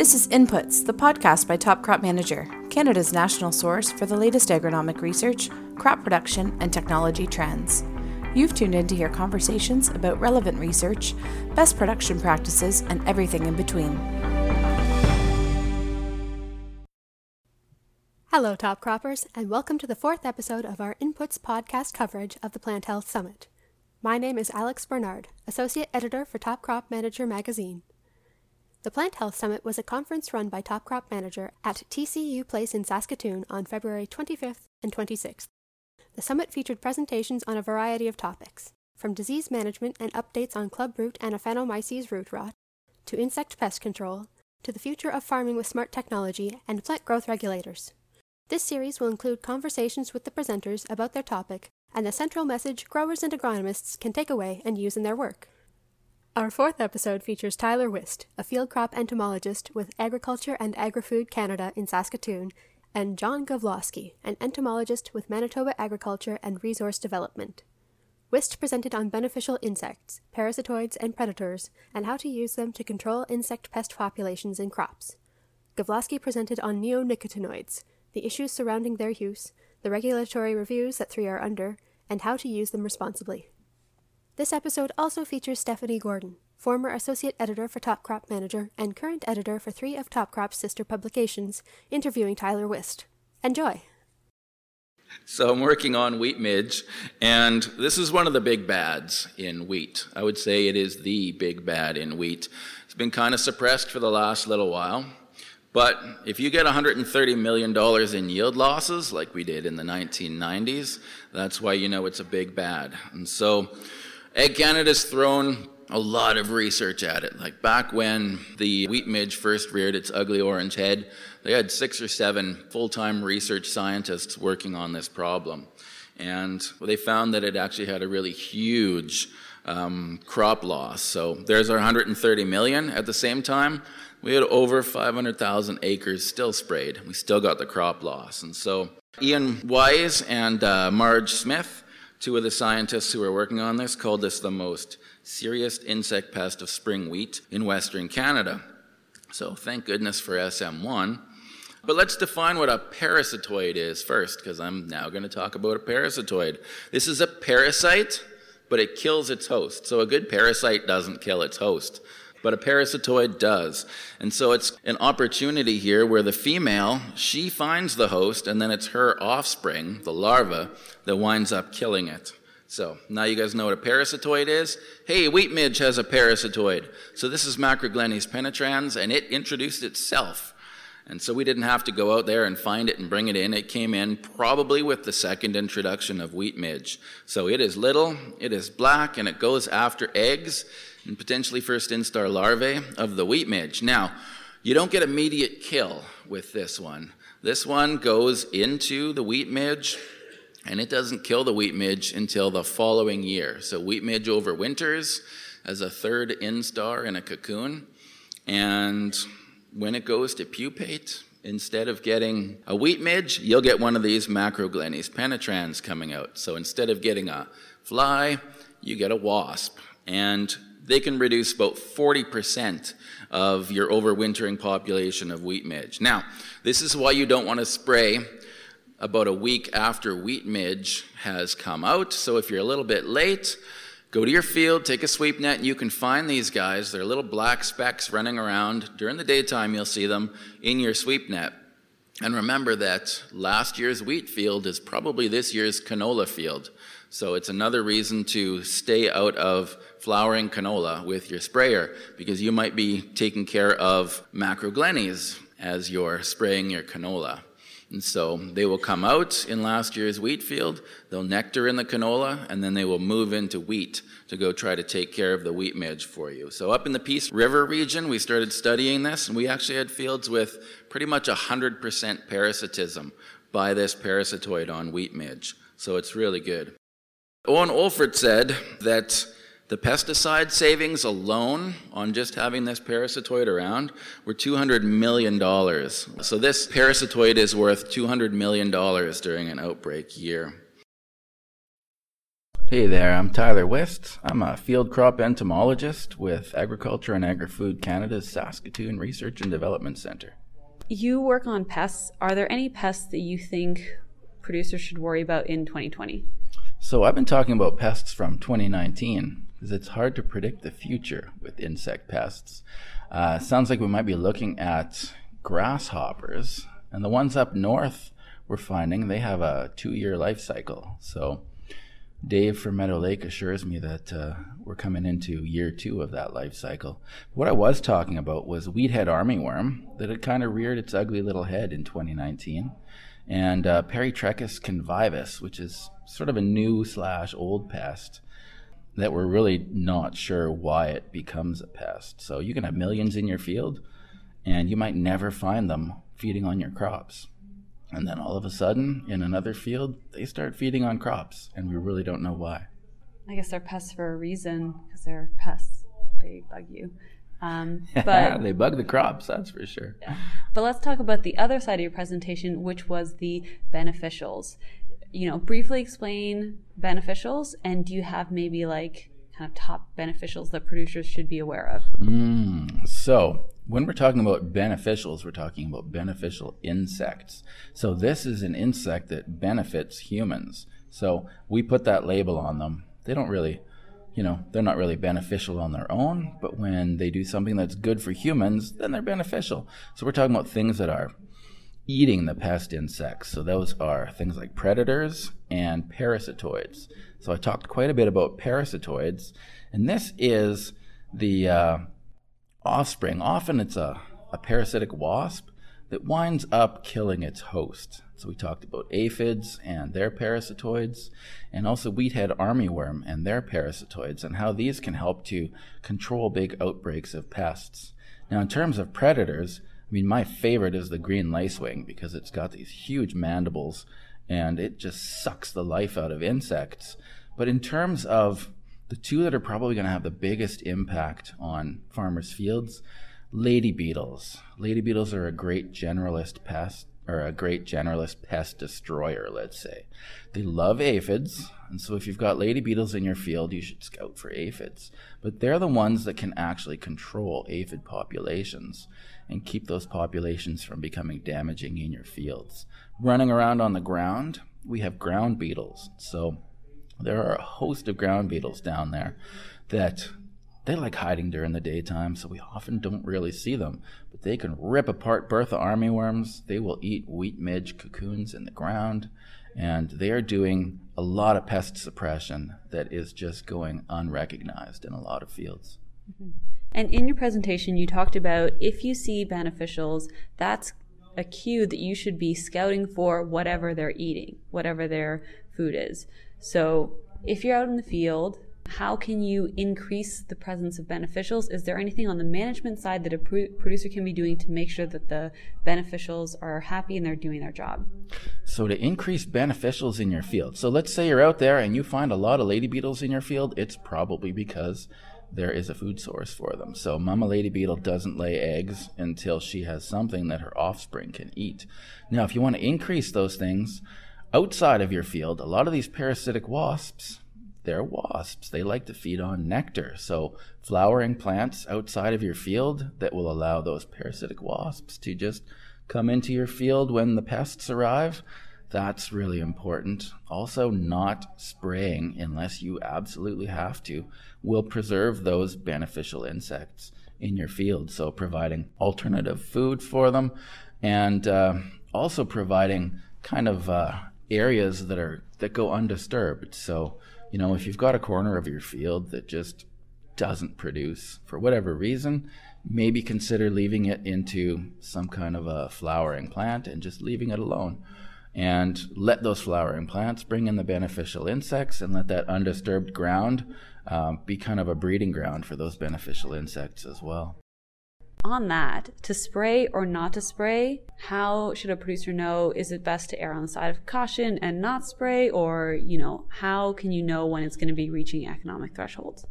This is Inputs, the podcast by Top Crop Manager, Canada's national source for the latest agronomic research, crop production, and technology trends. You've tuned in to hear conversations about relevant research, best production practices, and everything in between. Hello, top croppers, and welcome to the fourth episode of our Inputs podcast coverage of the Plant Health Summit. My name is Alex Bernard, Associate Editor for Top Crop Manager magazine. The Plant Health Summit was a conference run by Top Crop Manager at TCU Place in Saskatoon on February 25th and 26th. The summit featured presentations on a variety of topics, from disease management and updates on clubroot and Aphanomyces root rot, to insect pest control, to the future of farming with smart technology and plant growth regulators. This series will include conversations with the presenters about their topic and the central message growers and agronomists can take away and use in their work. Our fourth episode features Tyler Wist, a field crop entomologist with Agriculture and Agri-Food Canada in Saskatoon, and John Gavloski, an entomologist with Manitoba Agriculture and Resource Development. Wist presented on beneficial insects, parasitoids, and predators, and how to use them to control insect pest populations in crops. Gavloski presented on neonicotinoids, the issues surrounding their use, the regulatory reviews that three are under, and how to use them responsibly. This episode also features Stephanie Gordon, former associate editor for Top Crop Manager and current editor for three of Top Crop's sister publications, interviewing Tyler Wist. Enjoy! So I'm working on wheat midge, and this is one of the big bads in wheat. I would say it is the big bad in wheat. It's been kind of suppressed for the last little while. But if you get $130 million in yield losses, like we did in the 1990s, that's why you know it's a big bad. And so Ag Canada's thrown a lot of research at it. Like back when the wheat midge first reared its ugly orange head, they had six or seven full time research scientists working on this problem. And they found that it actually had a really huge um, crop loss. So there's our 130 million. At the same time, we had over 500,000 acres still sprayed. We still got the crop loss. And so Ian Wise and uh, Marge Smith Two of the scientists who are working on this called this the most serious insect pest of spring wheat in Western Canada. So thank goodness for SM1. But let's define what a parasitoid is first, because I'm now going to talk about a parasitoid. This is a parasite, but it kills its host. So a good parasite doesn't kill its host but a parasitoid does. And so it's an opportunity here where the female, she finds the host, and then it's her offspring, the larva, that winds up killing it. So now you guys know what a parasitoid is. Hey, wheat midge has a parasitoid. So this is Macroglenes penetrans, and it introduced itself. And so we didn't have to go out there and find it and bring it in. It came in probably with the second introduction of wheat midge. So it is little, it is black, and it goes after eggs and potentially first instar larvae of the wheat midge. Now, you don't get immediate kill with this one. This one goes into the wheat midge, and it doesn't kill the wheat midge until the following year. So wheat midge overwinters as a third instar in a cocoon, and when it goes to pupate, instead of getting a wheat midge, you'll get one of these Macroglenes penetrans coming out. So instead of getting a fly, you get a wasp. And they can reduce about 40% of your overwintering population of wheat midge. Now, this is why you don't want to spray about a week after wheat midge has come out. So if you're a little bit late, go to your field, take a sweep net, and you can find these guys. They're little black specks running around. During the daytime, you'll see them in your sweep net. And remember that last year's wheat field is probably this year's canola field. So it's another reason to stay out of flowering canola with your sprayer because you might be taking care of macroglenes as you're spraying your canola. And so they will come out in last year's wheat field, they'll nectar in the canola, and then they will move into wheat to go try to take care of the wheat midge for you. So up in the Peace River region, we started studying this, and we actually had fields with pretty much 100% parasitism by this parasitoid on wheat midge. So it's really good. Owen Olfert said that the pesticide savings alone on just having this parasitoid around were $200 million. So this parasitoid is worth $200 million during an outbreak year. Hey there, I'm Tyler Wist. I'm a field crop entomologist with Agriculture and Agri-Food Canada's Saskatoon Research and Development Centre. You work on pests. Are there any pests that you think producers should worry about in 2020? So I've been talking about pests from 2019 because it's hard to predict the future with insect pests. Uh, sounds like we might be looking at grasshoppers, and the ones up north we're finding they have a two-year life cycle. So Dave from Meadow Lake assures me that uh, we're coming into year two of that life cycle. What I was talking about was wheathead armyworm that had kind of reared its ugly little head in 2019, and uh, convivus, which is sort of a new slash old pest that we're really not sure why it becomes a pest. So you can have millions in your field, and you might never find them feeding on your crops. And then all of a sudden, in another field, they start feeding on crops, and we really don't know why. I guess they're pests for a reason because they're pests. They bug you. Um, but they bug the crops, that's for sure. Yeah. But let's talk about the other side of your presentation, which was the beneficials. You know, briefly explain beneficials, and do you have maybe like kind of top beneficials that producers should be aware of? Mm, so, when we're talking about beneficials, we're talking about beneficial insects. So this is an insect that benefits humans. So we put that label on them. They don't really, you know, they're not really beneficial on their own, but when they do something that's good for humans, then they're beneficial. So we're talking about things that are eating the pest insects. So those are things like predators and parasitoids. So I talked quite a bit about parasitoids, and this is the uh, offspring. Often it's a, a parasitic wasp that winds up killing its host. So we talked about aphids and their parasitoids, and also wheathead armyworm and their parasitoids, and how these can help to control big outbreaks of pests. Now, in terms of predators, I mean, my favorite is the green lacewing because it's got these huge mandibles and it just sucks the life out of insects. But in terms of the two that are probably going to have the biggest impact on farmers' fields lady beetles. Lady beetles are a great generalist pest, or a great generalist pest destroyer, let's say. They love aphids, and so if you've got lady beetles in your field, you should scout for aphids. But they're the ones that can actually control aphid populations and keep those populations from becoming damaging in your fields. Running around on the ground, we have ground beetles. So there are a host of ground beetles down there that they like hiding during the daytime, so we often don't really see them. But they can rip apart Bertha armyworms. They will eat wheat midge cocoons in the ground, and they are doing a lot of pest suppression that is just going unrecognized in a lot of fields. Mm-hmm. And in your presentation, you talked about if you see beneficials, that's a cue that you should be scouting for whatever they're eating, whatever their food is. So if you're out in the field, how can you increase the presence of beneficials? Is there anything on the management side that a producer can be doing to make sure that the beneficials are happy and they're doing their job? So, to increase beneficials in your field, so let's say you're out there and you find a lot of lady beetles in your field, it's probably because there is a food source for them. So, mama lady beetle doesn't lay eggs until she has something that her offspring can eat. Now, if you want to increase those things, outside of your field, a lot of these parasitic wasps, they're wasps. They like to feed on nectar. So, flowering plants outside of your field that will allow those parasitic wasps to just come into your field when the pests arrive. That's really important. Also, not spraying unless you absolutely have to will preserve those beneficial insects in your field. So, providing alternative food for them and uh, also providing kind of uh, areas that are that go undisturbed. So, you know, if you've got a corner of your field that just doesn't produce for whatever reason, maybe consider leaving it into some kind of a flowering plant and just leaving it alone. And let those flowering plants bring in the beneficial insects and let that undisturbed ground um, be kind of a breeding ground for those beneficial insects as well on that, to spray or not to spray, how should a producer know? Is it best to err on the side of caution and not spray? Or, you know, how can you know when it's going to be reaching economic thresholds?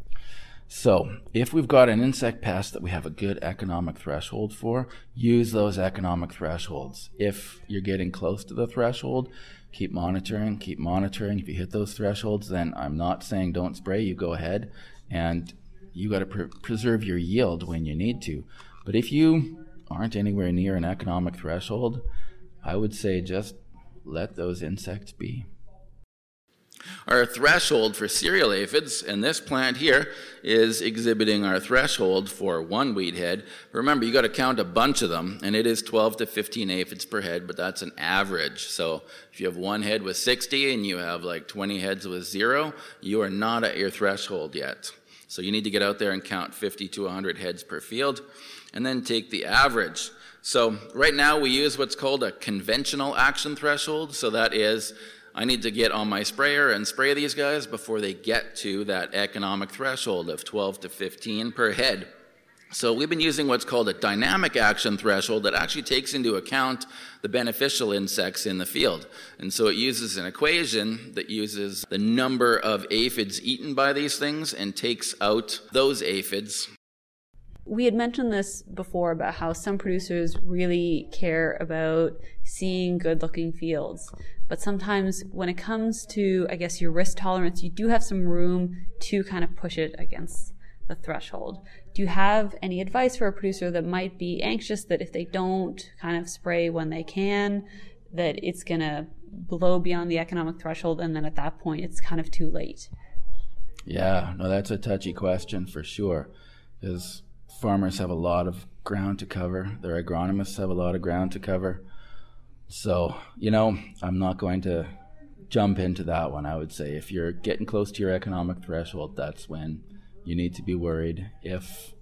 So, if we've got an insect pest that we have a good economic threshold for, use those economic thresholds. If you're getting close to the threshold, keep monitoring, keep monitoring. If you hit those thresholds, then I'm not saying don't spray. You go ahead, and you got to pre- preserve your yield when you need to. But if you aren't anywhere near an economic threshold, I would say just let those insects be. Our threshold for cereal aphids, and this plant here is exhibiting our threshold for one weed head. Remember, you got to count a bunch of them, and it is 12 to 15 aphids per head, but that's an average. So if you have one head with 60 and you have like 20 heads with zero, you are not at your threshold yet. So you need to get out there and count 50 to 100 heads per field, and then take the average. So right now we use what's called a conventional action threshold. So that is I need to get on my sprayer and spray these guys before they get to that economic threshold of 12 to 15 per head. So we've been using what's called a dynamic action threshold that actually takes into account the beneficial insects in the field. And so it uses an equation that uses the number of aphids eaten by these things and takes out those aphids we had mentioned this before about how some producers really care about seeing good looking fields. But sometimes when it comes to, I guess, your risk tolerance, you do have some room to kind of push it against the threshold. Do you have any advice for a producer that might be anxious that if they don't kind of spray when they can, that it's going to blow beyond the economic threshold and then at that point it's kind of too late? Yeah, no, that's a touchy question for sure. Because farmers have a lot of ground to cover. Their agronomists have a lot of ground to cover. So, you know, I'm not going to jump into that one. I would say if you're getting close to your economic threshold, that's when you need to be worried. If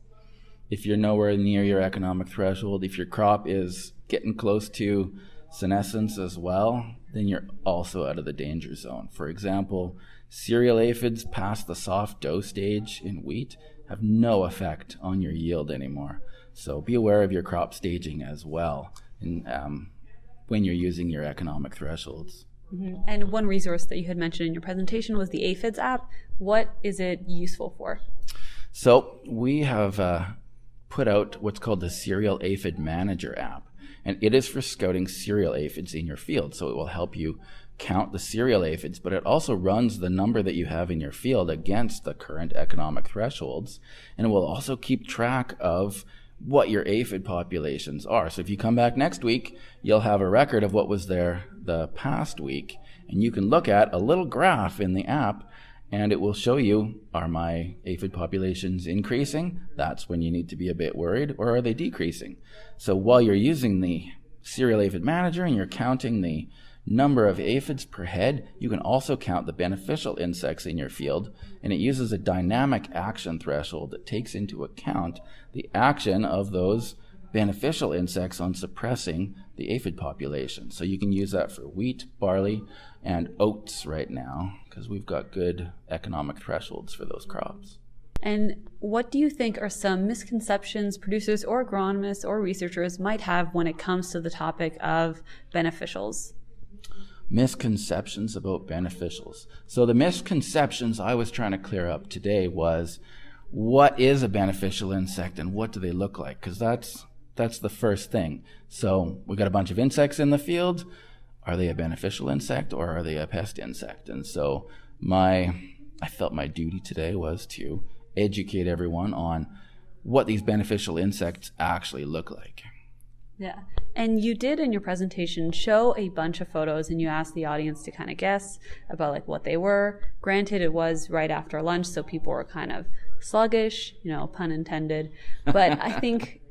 if you're nowhere near your economic threshold, if your crop is getting close to senescence as well, then you're also out of the danger zone. For example, cereal aphids past the soft dough stage in wheat have no effect on your yield anymore. So be aware of your crop staging as well in, um, when you're using your economic thresholds. Mm-hmm. And one resource that you had mentioned in your presentation was the Aphids app. What is it useful for? So we have uh, put out what's called the Cereal Aphid Manager app, and it is for scouting cereal aphids in your field. So it will help you count the cereal aphids, but it also runs the number that you have in your field against the current economic thresholds. And it will also keep track of what your aphid populations are. So if you come back next week, you'll have a record of what was there the past week. And you can look at a little graph in the app and it will show you are my aphid populations increasing? That's when you need to be a bit worried, or are they decreasing? So while you're using the cereal aphid manager and you're counting the number of aphids per head, you can also count the beneficial insects in your field, and it uses a dynamic action threshold that takes into account the action of those beneficial insects on suppressing the aphid population. So you can use that for wheat, barley, and oats right now because we've got good economic thresholds for those crops. And what do you think are some misconceptions producers or agronomists or researchers might have when it comes to the topic of beneficials? Misconceptions about beneficials. So the misconceptions I was trying to clear up today was what is a beneficial insect and what do they look like? Because that's that's the first thing. So we got a bunch of insects in the field. Are they a beneficial insect or are they a pest insect? And so my I felt my duty today was to educate everyone on what these beneficial insects actually look like. Yeah. And you did in your presentation show a bunch of photos and you asked the audience to kind of guess about like what they were. Granted, it was right after lunch, so people were kind of sluggish, you know, pun intended. But I think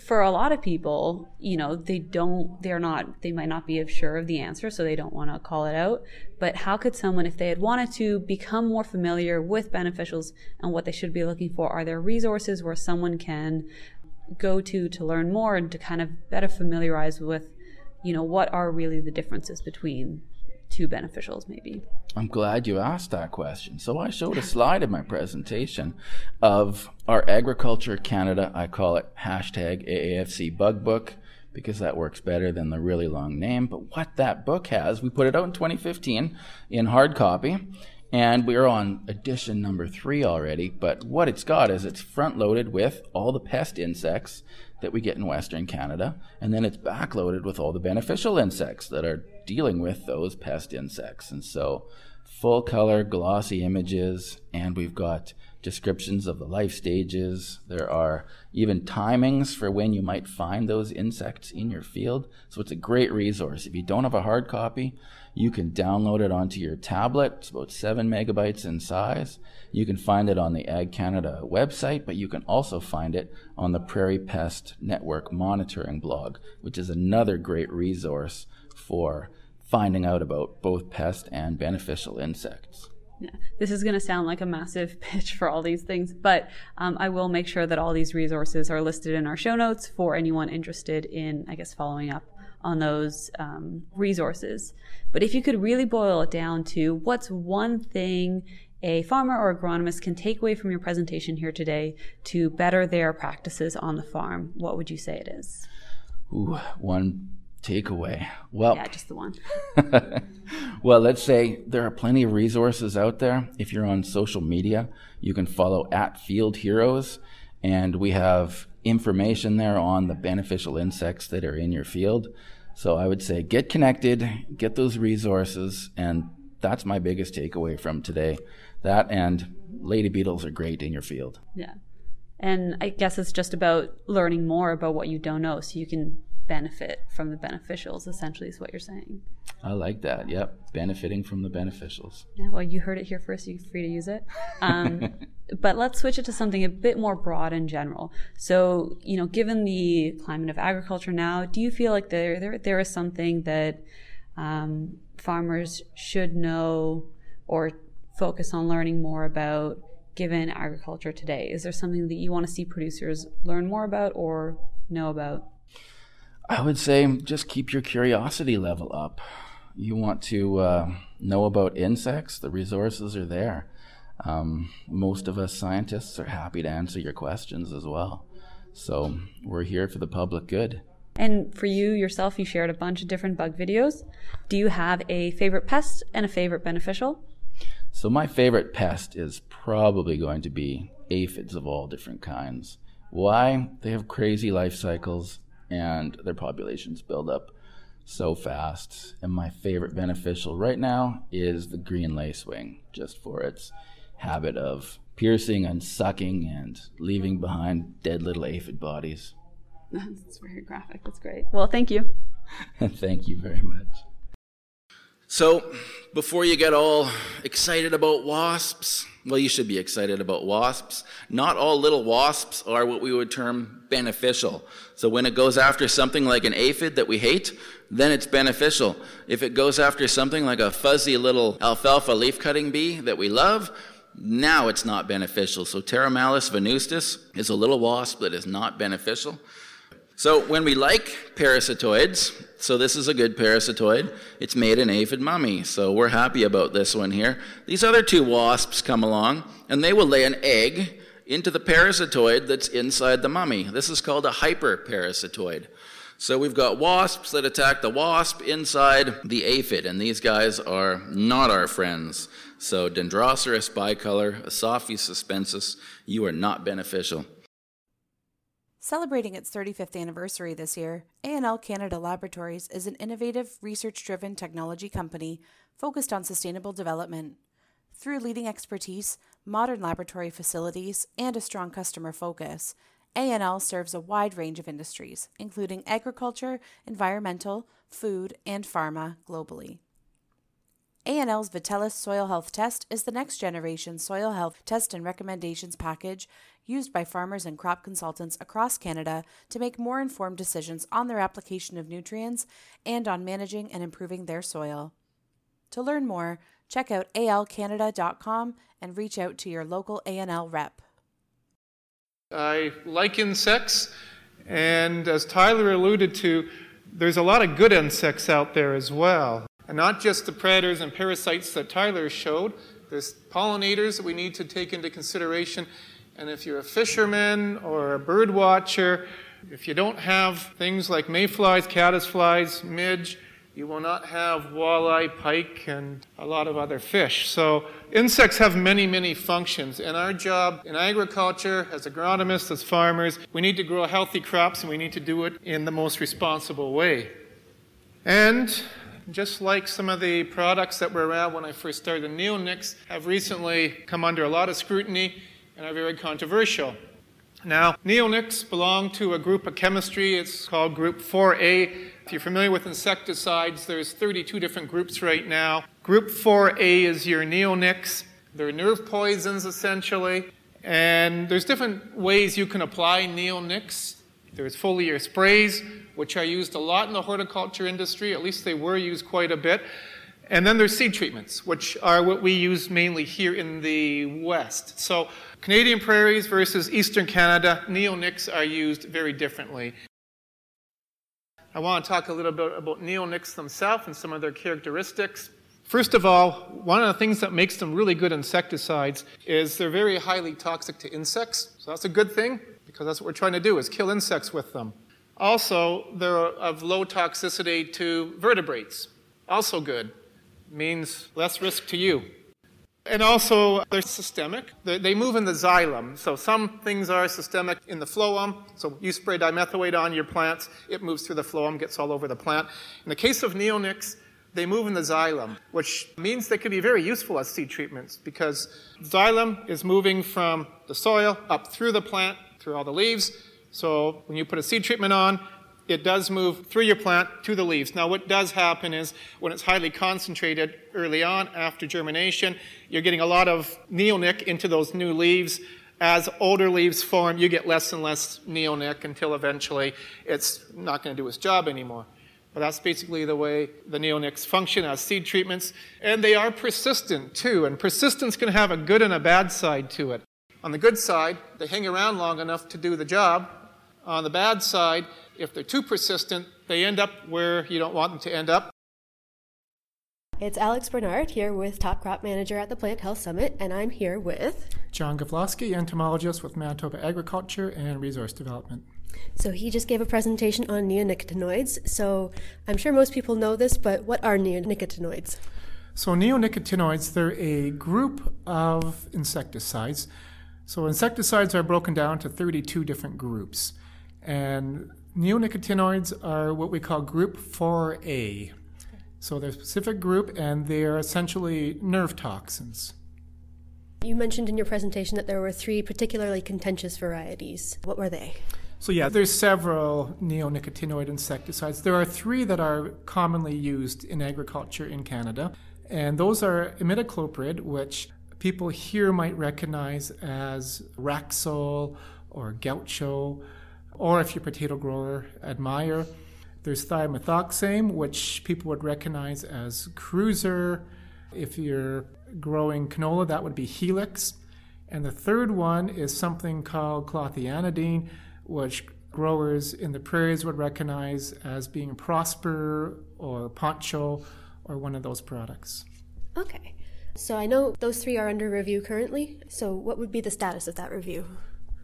for a lot of people, you know, they don't, they're not, they might not be sure of the answer, so they don't want to call it out. But how could someone, if they had wanted to become more familiar with beneficials and what they should be looking for, are there resources where someone can go to to learn more and to kind of better familiarize with, you know, what are really the differences between two beneficials maybe? I'm glad you asked that question. So I showed a slide in my presentation of our Agriculture Canada, I call it hashtag AAFC bug book because that works better than the really long name. But what that book has, we put it out in 2015 in hard copy and we're on edition number three already. But what it's got is it's front loaded with all the pest insects that we get in Western Canada, and then it's back loaded with all the beneficial insects that are dealing with those pest insects. And so, full color, glossy images, and we've got descriptions of the life stages. There are even timings for when you might find those insects in your field. So it's a great resource. If you don't have a hard copy, you can download it onto your tablet. It's about seven megabytes in size. You can find it on the Ag Canada website, but you can also find it on the Prairie Pest Network monitoring blog, which is another great resource for finding out about both pest and beneficial insects. Yeah. This is going to sound like a massive pitch for all these things, but um, I will make sure that all these resources are listed in our show notes for anyone interested in, I guess, following up on those um, resources. But if you could really boil it down to what's one thing a farmer or agronomist can take away from your presentation here today to better their practices on the farm, what would you say it is? Ooh, one takeaway. Well, yeah, just the one. well, let's say there are plenty of resources out there. If you're on social media, you can follow at Field Heroes, and we have information there on the beneficial insects that are in your field. So I would say get connected, get those resources, and that's my biggest takeaway from today. That and lady beetles are great in your field. Yeah. And I guess it's just about learning more about what you don't know so you can benefit from the beneficials, essentially, is what you're saying. I like that. Yep. Benefiting from the beneficials. Yeah, well, you heard it here first. You're free to use it. Um, but let's switch it to something a bit more broad and general. So, you know, given the climate of agriculture now, do you feel like there, there, there is something that um, farmers should know or focus on learning more about given agriculture today? Is there something that you want to see producers learn more about or know about? I would say just keep your curiosity level up. You want to uh, know about insects, the resources are there. Um, most of us scientists are happy to answer your questions as well. So we're here for the public good. And for you yourself, you shared a bunch of different bug videos. Do you have a favorite pest and a favorite beneficial? So my favorite pest is probably going to be aphids of all different kinds. Why? They have crazy life cycles and their populations build up so fast. And my favorite beneficial right now is the green lacewing, just for its habit of piercing and sucking and leaving behind dead little aphid bodies. That's very graphic. That's great. Well, thank you. thank you very much. So, before you get all excited about wasps, well, you should be excited about wasps. Not all little wasps are what we would term beneficial. So, when it goes after something like an aphid that we hate, then it's beneficial. If it goes after something like a fuzzy little alfalfa leaf cutting bee that we love, now it's not beneficial. So, Pteromalus venustus is a little wasp that is not beneficial. So when we like parasitoids, so this is a good parasitoid, it's made an aphid mummy. So we're happy about this one here. These other two wasps come along and they will lay an egg into the parasitoid that's inside the mummy. This is called a hyperparasitoid. So we've got wasps that attack the wasp inside the aphid, and these guys are not our friends. So Dendrocerus bicolor, Asaphes suspensus, you are not beneficial. Celebrating its 35th anniversary this year, A&L Canada Laboratories is an innovative, research-driven technology company focused on sustainable development. Through leading expertise, modern laboratory facilities, and a strong customer focus, A&L serves a wide range of industries, including agriculture, environmental, food, and pharma globally. A&L's Vitellis Soil Health Test is the next generation soil health test and recommendations package used by farmers and crop consultants across Canada to make more informed decisions on their application of nutrients and on managing and improving their soil. To learn more, check out alcanada.com and reach out to your local A&L rep. I like insects, and as Tyler alluded to, there's a lot of good insects out there as well. And not just the predators and parasites that Tyler showed, there's pollinators that we need to take into consideration. And if you're a fisherman or a bird watcher, if you don't have things like mayflies, caddisflies, midge, you will not have walleye, pike, and a lot of other fish. So insects have many, many functions. And our job in agriculture, as agronomists, as farmers, we need to grow healthy crops and we need to do it in the most responsible way. And just like some of the products that were around when I first started, neonics have recently come under a lot of scrutiny and are very controversial. Now, neonics belong to a group of chemistry. It's called Group 4A. If you're familiar with insecticides, there's 32 different groups right now. Group 4A is your neonics. They're nerve poisons, essentially. And there's different ways you can apply neonics. There's foliar sprays, which are used a lot in the horticulture industry, at least they were used quite a bit. And then there's seed treatments, which are what we use mainly here in the West. So Canadian prairies versus Eastern Canada, neonics are used very differently. I want to talk a little bit about neonics themselves and some of their characteristics. First of all, one of the things that makes them really good insecticides is they're very highly toxic to insects. So that's a good thing because that's what we're trying to do is kill insects with them. Also, they're of low toxicity to vertebrates. Also good. Means less risk to you. And also, they're systemic. They move in the xylem. So some things are systemic in the phloem. So you spray dimethoate on your plants, it moves through the phloem, gets all over the plant. In the case of neonics, they move in the xylem, which means they can be very useful as seed treatments because xylem is moving from the soil up through the plant, through all the leaves, so when you put a seed treatment on, it does move through your plant to the leaves. Now, what does happen is when it's highly concentrated early on after germination, you're getting a lot of neonic into those new leaves. As older leaves form, you get less and less neonic until eventually it's not going to do its job anymore. But that's basically the way the neonics function as seed treatments. And they are persistent too. And persistence can have a good and a bad side to it. On the good side, they hang around long enough to do the job, on the bad side, if they're too persistent, they end up where you don't want them to end up. It's Alex Bernard here with Top Crop Manager at the Plant Health Summit, and I'm here with John Gavloski, entomologist with Manitoba Agriculture and Resource Development. So he just gave a presentation on neonicotinoids. So I'm sure most people know this, but what are neonicotinoids? So neonicotinoids, they're a group of insecticides. So insecticides are broken down to 32 different groups. And neonicotinoids are what we call group 4A. So they're a specific group and they're essentially nerve toxins. You mentioned in your presentation that there were three particularly contentious varieties. What were they? So yeah, there's several neonicotinoid insecticides. There are three that are commonly used in agriculture in Canada, and those are imidacloprid, which people here might recognize as Raxil or Gaucho or if you're a potato grower, admire. There's thiamethoxam, which people would recognize as Cruiser. If you're growing canola, that would be Helix. And the third one is something called clothianidin, which growers in the prairies would recognize as being Prosper or Poncho or one of those products. Okay. So I know those three are under review currently. So what would be the status of that review?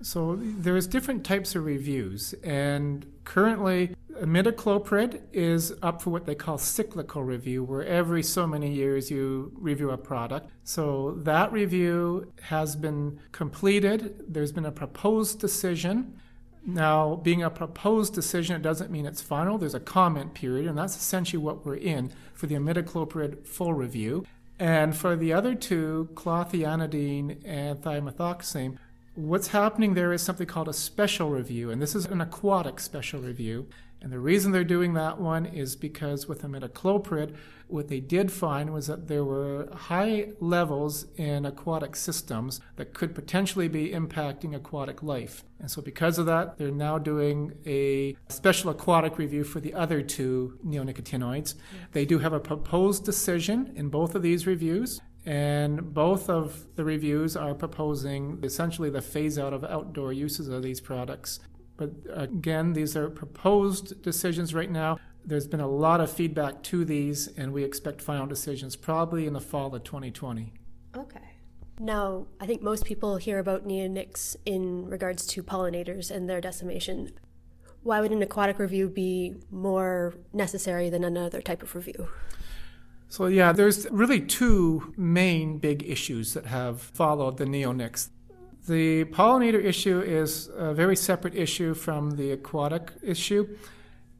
So there's different types of reviews, and currently imidacloprid is up for what they call cyclical review, where every so many years you review a product. So that review has been completed. There's been a proposed decision. Now, being a proposed decision, it doesn't mean it's final. There's a comment period, and that's essentially what we're in for the imidacloprid full review. And for the other two, clothianidin and thiamethoxam, What's happening there is something called a special review, and this is an aquatic special review. And the reason they're doing that one is because with imidacloprid, what they did find was that there were high levels in aquatic systems that could potentially be impacting aquatic life. And so, because of that, they're now doing a special aquatic review for the other two neonicotinoids. They do have a proposed decision in both of these reviews, and both of the reviews are proposing essentially the phase out of outdoor uses of these products. But again, these are proposed decisions right now. There's been a lot of feedback to these, and we expect final decisions probably in the fall of 2020. Okay. Now, I think most people hear about neonics in regards to pollinators and their decimation. Why would an aquatic review be more necessary than another type of review? So, yeah, there's really two main big issues that have followed the neonics. The pollinator issue is a very separate issue from the aquatic issue.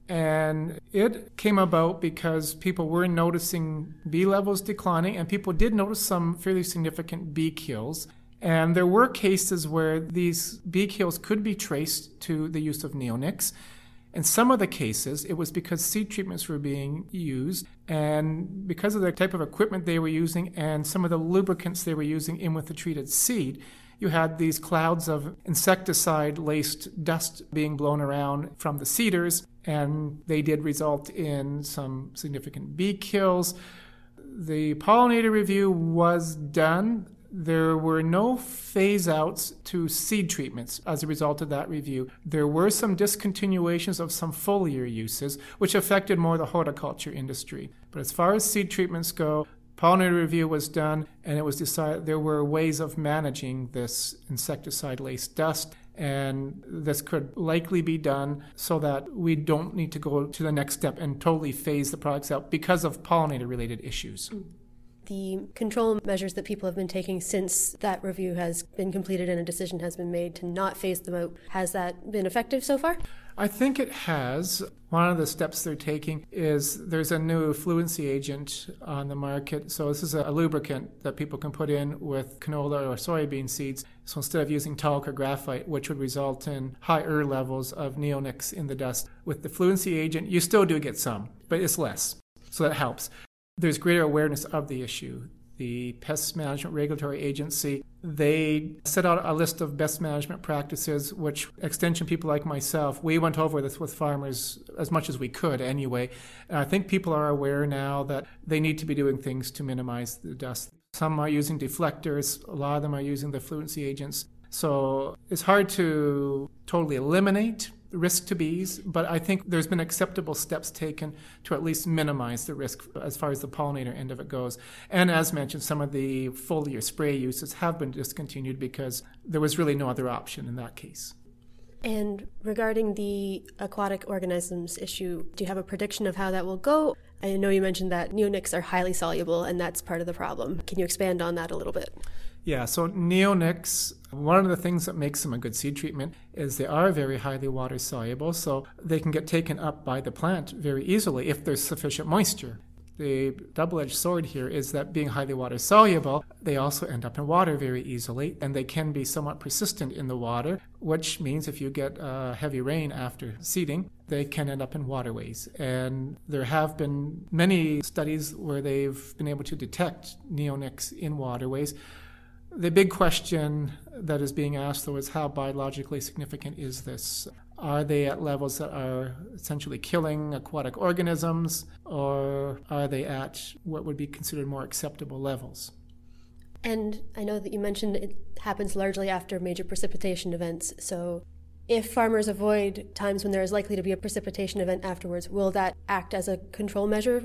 And it came about because people were noticing bee levels declining, and people did notice some fairly significant bee kills. And there were cases where these bee kills could be traced to the use of neonics. In some of the cases, it was because seed treatments were being used, and because of the type of equipment they were using and some of the lubricants they were using in with the treated seed, you had these clouds of insecticide laced dust being blown around from the seeders, and they did result in some significant bee kills. The pollinator review was done. There were no phase outs to seed treatments as a result of that review. There were some discontinuations of some foliar uses, which affected more the horticulture industry. But as far as seed treatments go, pollinator review was done, and it was decided there were ways of managing this insecticide laced dust. And this could likely be done so that we don't need to go to the next step and totally phase the products out because of pollinator related issues. The control measures that people have been taking since that review has been completed and a decision has been made to not phase them out, has that been effective so far? I think it has. One of the steps they're taking is there's a new fluency agent on the market. So, this is a lubricant that people can put in with canola or soybean seeds. So, instead of using talc or graphite, which would result in higher levels of neonics in the dust, with the fluency agent, you still do get some, but it's less. So, that helps. There's greater awareness of the issue the Pest Management Regulatory Agency, they set out a list of best management practices, which extension people like myself, we went over this with farmers as much as we could anyway. And I think people are aware now that they need to be doing things to minimize the dust. Some are using deflectors, a lot of them are using the fluency agents. So it's hard to totally eliminate risk to bees, but I think there's been acceptable steps taken to at least minimize the risk as far as the pollinator end of it goes. And as mentioned, some of the foliar spray uses have been discontinued because there was really no other option in that case. And regarding the aquatic organisms issue, do you have a prediction of how that will go? I know you mentioned that neonics are highly soluble, and that's part of the problem. Can you expand on that a little bit? Yeah, so neonics, one of the things that makes them a good seed treatment is they are very highly water soluble, so they can get taken up by the plant very easily if there's sufficient moisture. The double edged sword here is that being highly water soluble, they also end up in water very easily, and they can be somewhat persistent in the water, which means if you get uh, heavy rain after seeding, they can end up in waterways. And there have been many studies where they've been able to detect neonics in waterways. The big question that is being asked, though, is how biologically significant is this? Are they at levels that are essentially killing aquatic organisms, or are they at what would be considered more acceptable levels? And I know that you mentioned it happens largely after major precipitation events. So, if farmers avoid times when there is likely to be a precipitation event afterwards, will that act as a control measure?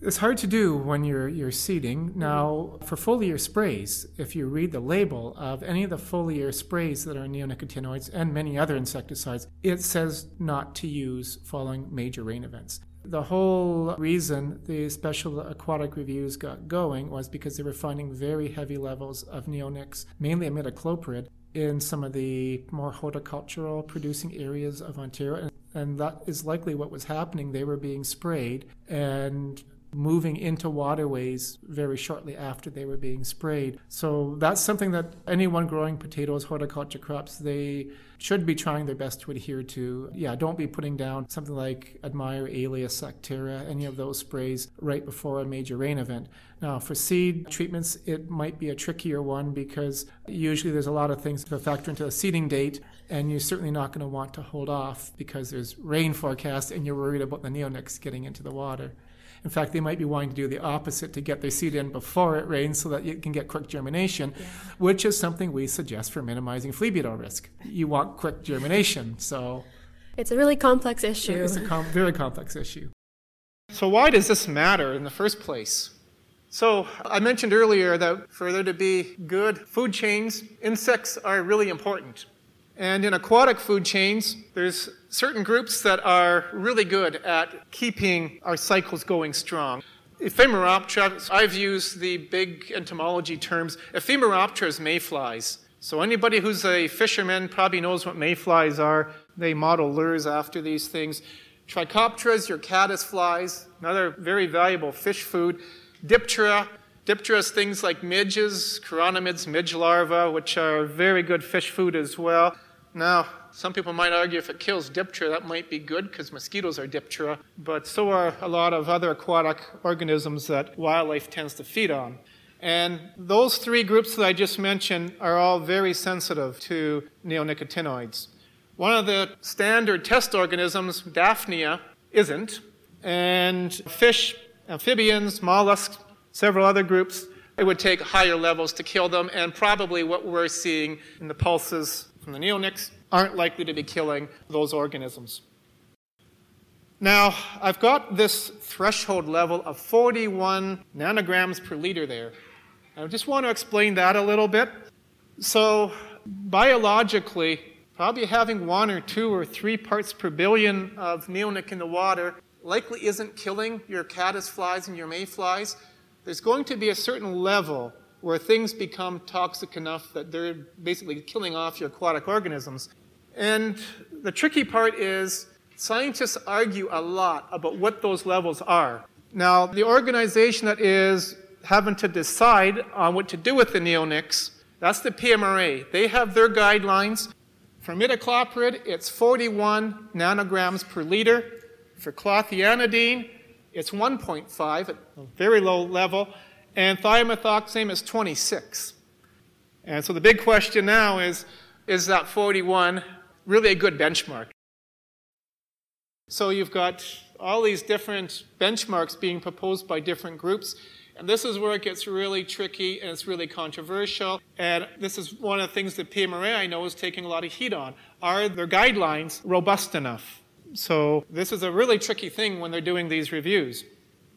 It's hard to do when you're you're seeding. Now, for foliar sprays, if you read the label of any of the foliar sprays that are neonicotinoids and many other insecticides, it says not to use following major rain events. The whole reason the special aquatic reviews got going was because they were finding very heavy levels of neonics, mainly imidacloprid, in some of the more horticultural producing areas of Ontario. And that is likely what was happening. They were being sprayed, and moving into waterways very shortly after they were being sprayed. So that's something that anyone growing potatoes, horticulture crops, they should be trying their best to adhere to. Yeah, don't be putting down something like Admire, Alias, Actara, any of those sprays right before a major rain event. Now, for seed treatments, it might be a trickier one because usually there's a lot of things to factor into the seeding date, and you're certainly not going to want to hold off because there's rain forecast and you're worried about the neonics getting into the water. In fact, they might be wanting to do the opposite to get their seed in before it rains so that it can get quick germination, yeah. which is something we suggest for minimizing flea beetle risk. You want quick germination, so. It's a really complex issue. It's a com- very complex issue. So, why does this matter in the first place? So, I mentioned earlier that for there to be good food chains, insects are really important. And in aquatic food chains, there's certain groups that are really good at keeping our cycles going strong. Ephemeroptera, I've used the big entomology terms. Ephemeroptera is mayflies. So anybody who's a fisherman probably knows what mayflies are. They model lures after these things. Trichopteras, your caddisflies, another very valuable fish food. Diptera, Diptera is things like midges, chironomids, midge larvae, which are very good fish food as well. Now, some people might argue if it kills Diptera, that might be good because mosquitoes are Diptera, but so are a lot of other aquatic organisms that wildlife tends to feed on. And those three groups that I just mentioned are all very sensitive to neonicotinoids. One of the standard test organisms, Daphnia, isn't. And fish, amphibians, mollusks, several other groups, it would take higher levels to kill them. And probably what we're seeing in the pulses from the neonics aren't likely to be killing those organisms. Now, I've got this threshold level of 41 nanograms per liter there. I just want to explain that a little bit. So, biologically, Probably having one or two or three parts per billion of neonic in the water likely isn't killing your caddisflies and your mayflies. There's going to be a certain level where things become toxic enough that they're basically killing off your aquatic organisms. And the tricky part is scientists argue a lot about what those levels are. Now, the organization that is having to decide on what to do with the neonics, that's the PMRA. They have their guidelines. For imidacloprid, it's 41 nanograms per liter. For clothianidin, it's 1.5 at a very low level. And thiamethoxam is 26. And so the big question now is is that 41 really a good benchmark? So you've got all these different benchmarks being proposed by different groups. And this is where it gets really tricky and it's really controversial. And this is one of the things that PMRA I know is taking a lot of heat on. Are their guidelines robust enough? So this is a really tricky thing when they're doing these reviews.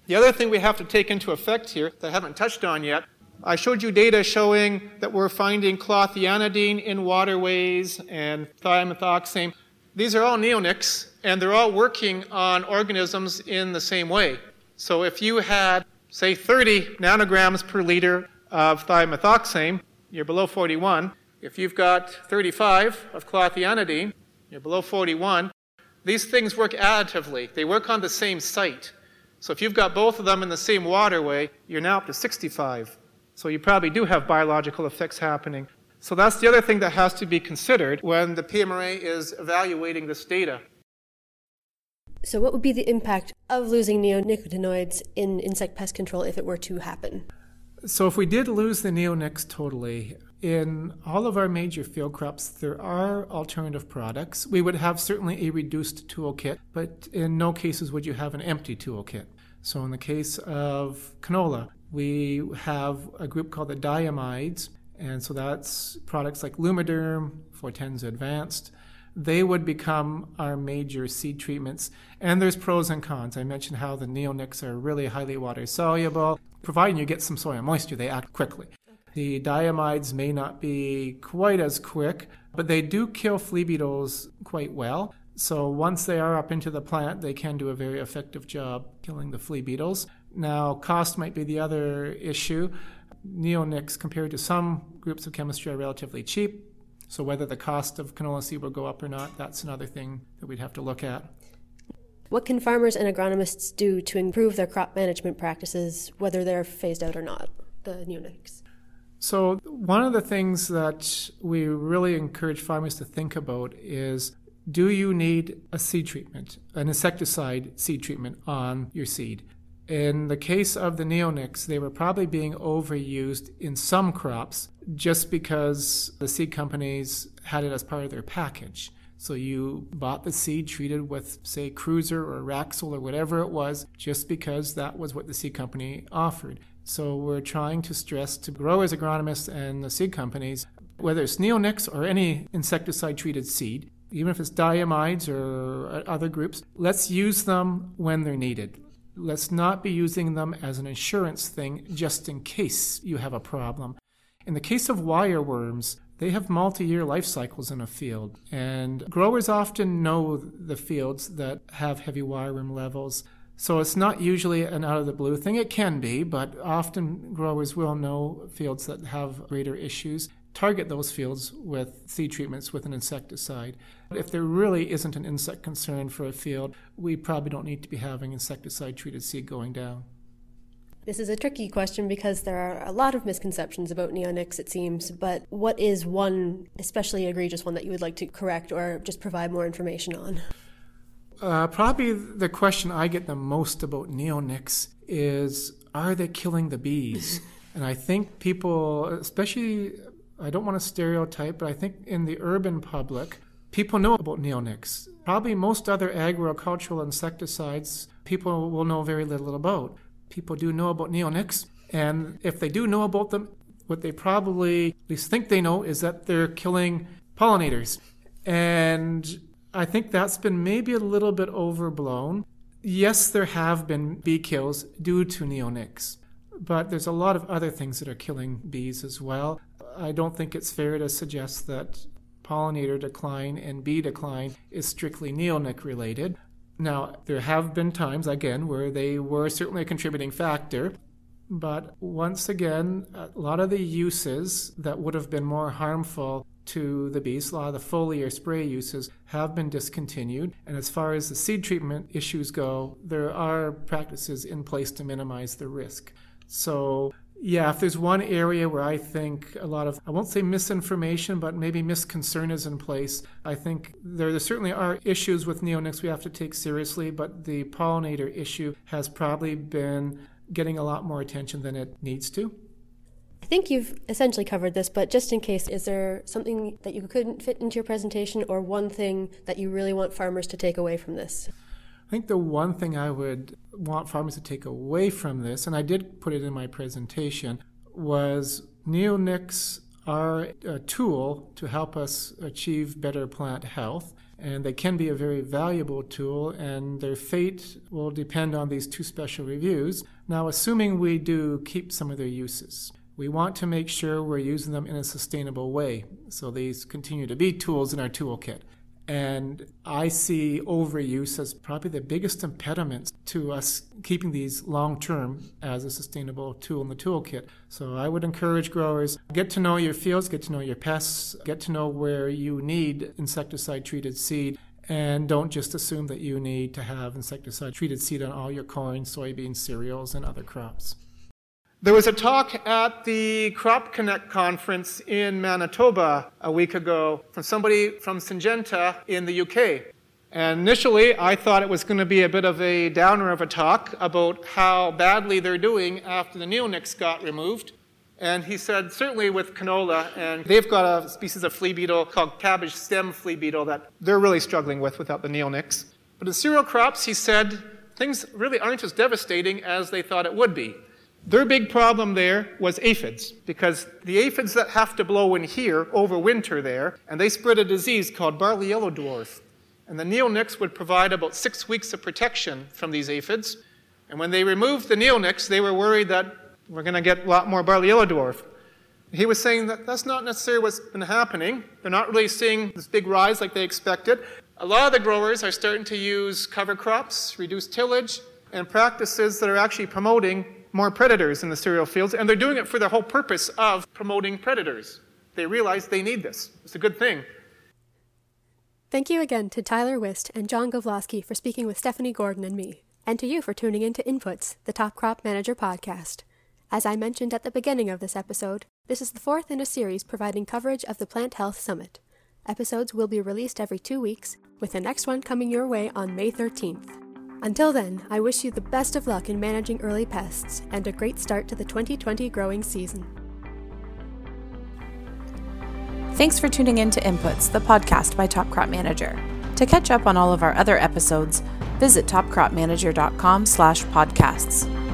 The other thing we have to take into effect here that I haven't touched on yet, I showed you data showing that we're finding clothianidin in waterways and thiamethoxam. These are all neonics, and they're all working on organisms in the same way. So if you had say 30 nanograms per liter of thiamethoxam, you're below 41. If you've got 35 of clothianidin, you're below 41. These things work additively. They work on the same site. So if you've got both of them in the same waterway, you're now up to 65. So you probably do have biological effects happening. So that's the other thing that has to be considered when the PMRA is evaluating this data. So, what would be the impact of losing neonicotinoids in insect pest control if it were to happen? So, if we did lose the neonics totally, in all of our major field crops, there are alternative products. We would have certainly a reduced toolkit, but in no cases would you have an empty toolkit. So, in the case of canola, we have a group called the diamides, and so that's products like Lumiderm, Fortenza Advanced, they would become our major seed treatments. And there's pros and cons. I mentioned how the neonics are really highly water soluble. Providing you get some soil moisture, they act quickly. The diamides may not be quite as quick, but they do kill flea beetles quite well. So once they are up into the plant, they can do a very effective job killing the flea beetles. Now, cost might be the other issue. Neonics, compared to some groups of chemistry, are relatively cheap. So whether the cost of canola seed will go up or not, that's another thing that we'd have to look at. What can farmers and agronomists do to improve their crop management practices, whether they're phased out or not, the neonics? So, one of the things that we really encourage farmers to think about is do you need a seed treatment, an insecticide seed treatment on your seed? In the case of the neonics, they were probably being overused in some crops just because the seed companies had it as part of their package. So you bought the seed treated with, say, Cruiser or Raxil or whatever it was, just because that was what the seed company offered. So we're trying to stress to growers, agronomists, and the seed companies, whether it's neonics or any insecticide treated seed, even if it's diamides or other groups, let's use them when they're needed let's not be using them as an insurance thing just in case you have a problem. In the case of wireworms, they have multi year life cycles in a field, and growers often know the fields that have heavy wireworm levels. So it's not usually an out of the blue thing. It can be, but often growers will know fields that have greater issues. target those fields with seed treatments with an insecticide. If there really isn't an insect concern for a field, we probably don't need to be having insecticide treated seed going down. This is a tricky question because there are a lot of misconceptions about neonics, it seems. But what is one especially egregious one that you would like to correct or just provide more information on? Uh, probably the question I get the most about neonics is are they killing the bees? and I think people, especially, I don't want to stereotype, but I think in the urban public, people know about neonics. Probably most other agricultural insecticides, people will know very little about. People do know about neonics, and if they do know about them, what they probably at least think they know is that they're killing pollinators. And I think that's been maybe a little bit overblown. Yes, there have been bee kills due to neonics, but there's a lot of other things that are killing bees as well. I don't think it's fair to suggest that pollinator decline and bee decline is strictly neonic related. Now, there have been times, again, where they were certainly a contributing factor, but once again, a lot of the uses that would have been more harmful to the lot of the foliar spray uses have been discontinued. And as far as the seed treatment issues go, there are practices in place to minimize the risk. So, yeah, if there's one area where I think a lot of, I won't say misinformation, but maybe misconcern is in place, I think there, there certainly are issues with neonics we have to take seriously, but the pollinator issue has probably been getting a lot more attention than it needs to. I think you've essentially covered this, but just in case, is there something that you couldn't fit into your presentation or one thing that you really want farmers to take away from this? I think the one thing I would want farmers to take away from this, and I did put it in my presentation, was neonics are a tool to help us achieve better plant health. And they can be a very valuable tool, and their fate will depend on these two special reviews. Now, assuming we do keep some of their uses we want to make sure we're using them in a sustainable way. So these continue to be tools in our toolkit. And I see overuse as probably the biggest impediment to us keeping these long term as a sustainable tool in the toolkit. So I would encourage growers get to know your fields, get to know your pests, get to know where you need insecticide treated seed, and don't just assume that you need to have insecticide treated seed on all your corn, soybeans, cereals, and other crops. There was a talk at the Crop Connect conference in Manitoba a week ago from somebody from Syngenta in the UK. And initially, I thought it was going to be a bit of a downer of a talk about how badly they're doing after the neonics got removed. And he said, certainly with canola, and they've got a species of flea beetle called cabbage stem flea beetle that they're really struggling with without the neonics. But in cereal crops, he said, things really aren't as devastating as they thought it would be. Their big problem there was aphids, because the aphids that have to blow in here overwinter there, and they spread a disease called barley yellow dwarf. And the neonics would provide about six weeks of protection from these aphids. And when they removed the neonics, they were worried that we're going to get a lot more barley yellow dwarf. He was saying that that's not necessarily what's been happening. They're not really seeing this big rise like they expected. A lot of the growers are starting to use cover crops, reduce tillage, and practices that are actually promoting more predators in the cereal fields, and they're doing it for the whole purpose of promoting predators. They realize they need this. It's a good thing. Thank you again to Tyler Wist and John Gavloski for speaking with Stephanie Gordon and me, and to you for tuning in to Inputs, the Top Crop Manager podcast. As I mentioned at the beginning of this episode, this is the fourth in a series providing coverage of the Plant Health Summit. Episodes will be released every two weeks, with the next one coming your way on May 13th. Until then, I wish you the best of luck in managing early pests and a great start to the 2020 growing season. Thanks for tuning in to Inputs, the podcast by Top Crop Manager. To catch up on all of our other episodes, visit topcropmanager.com slash podcasts.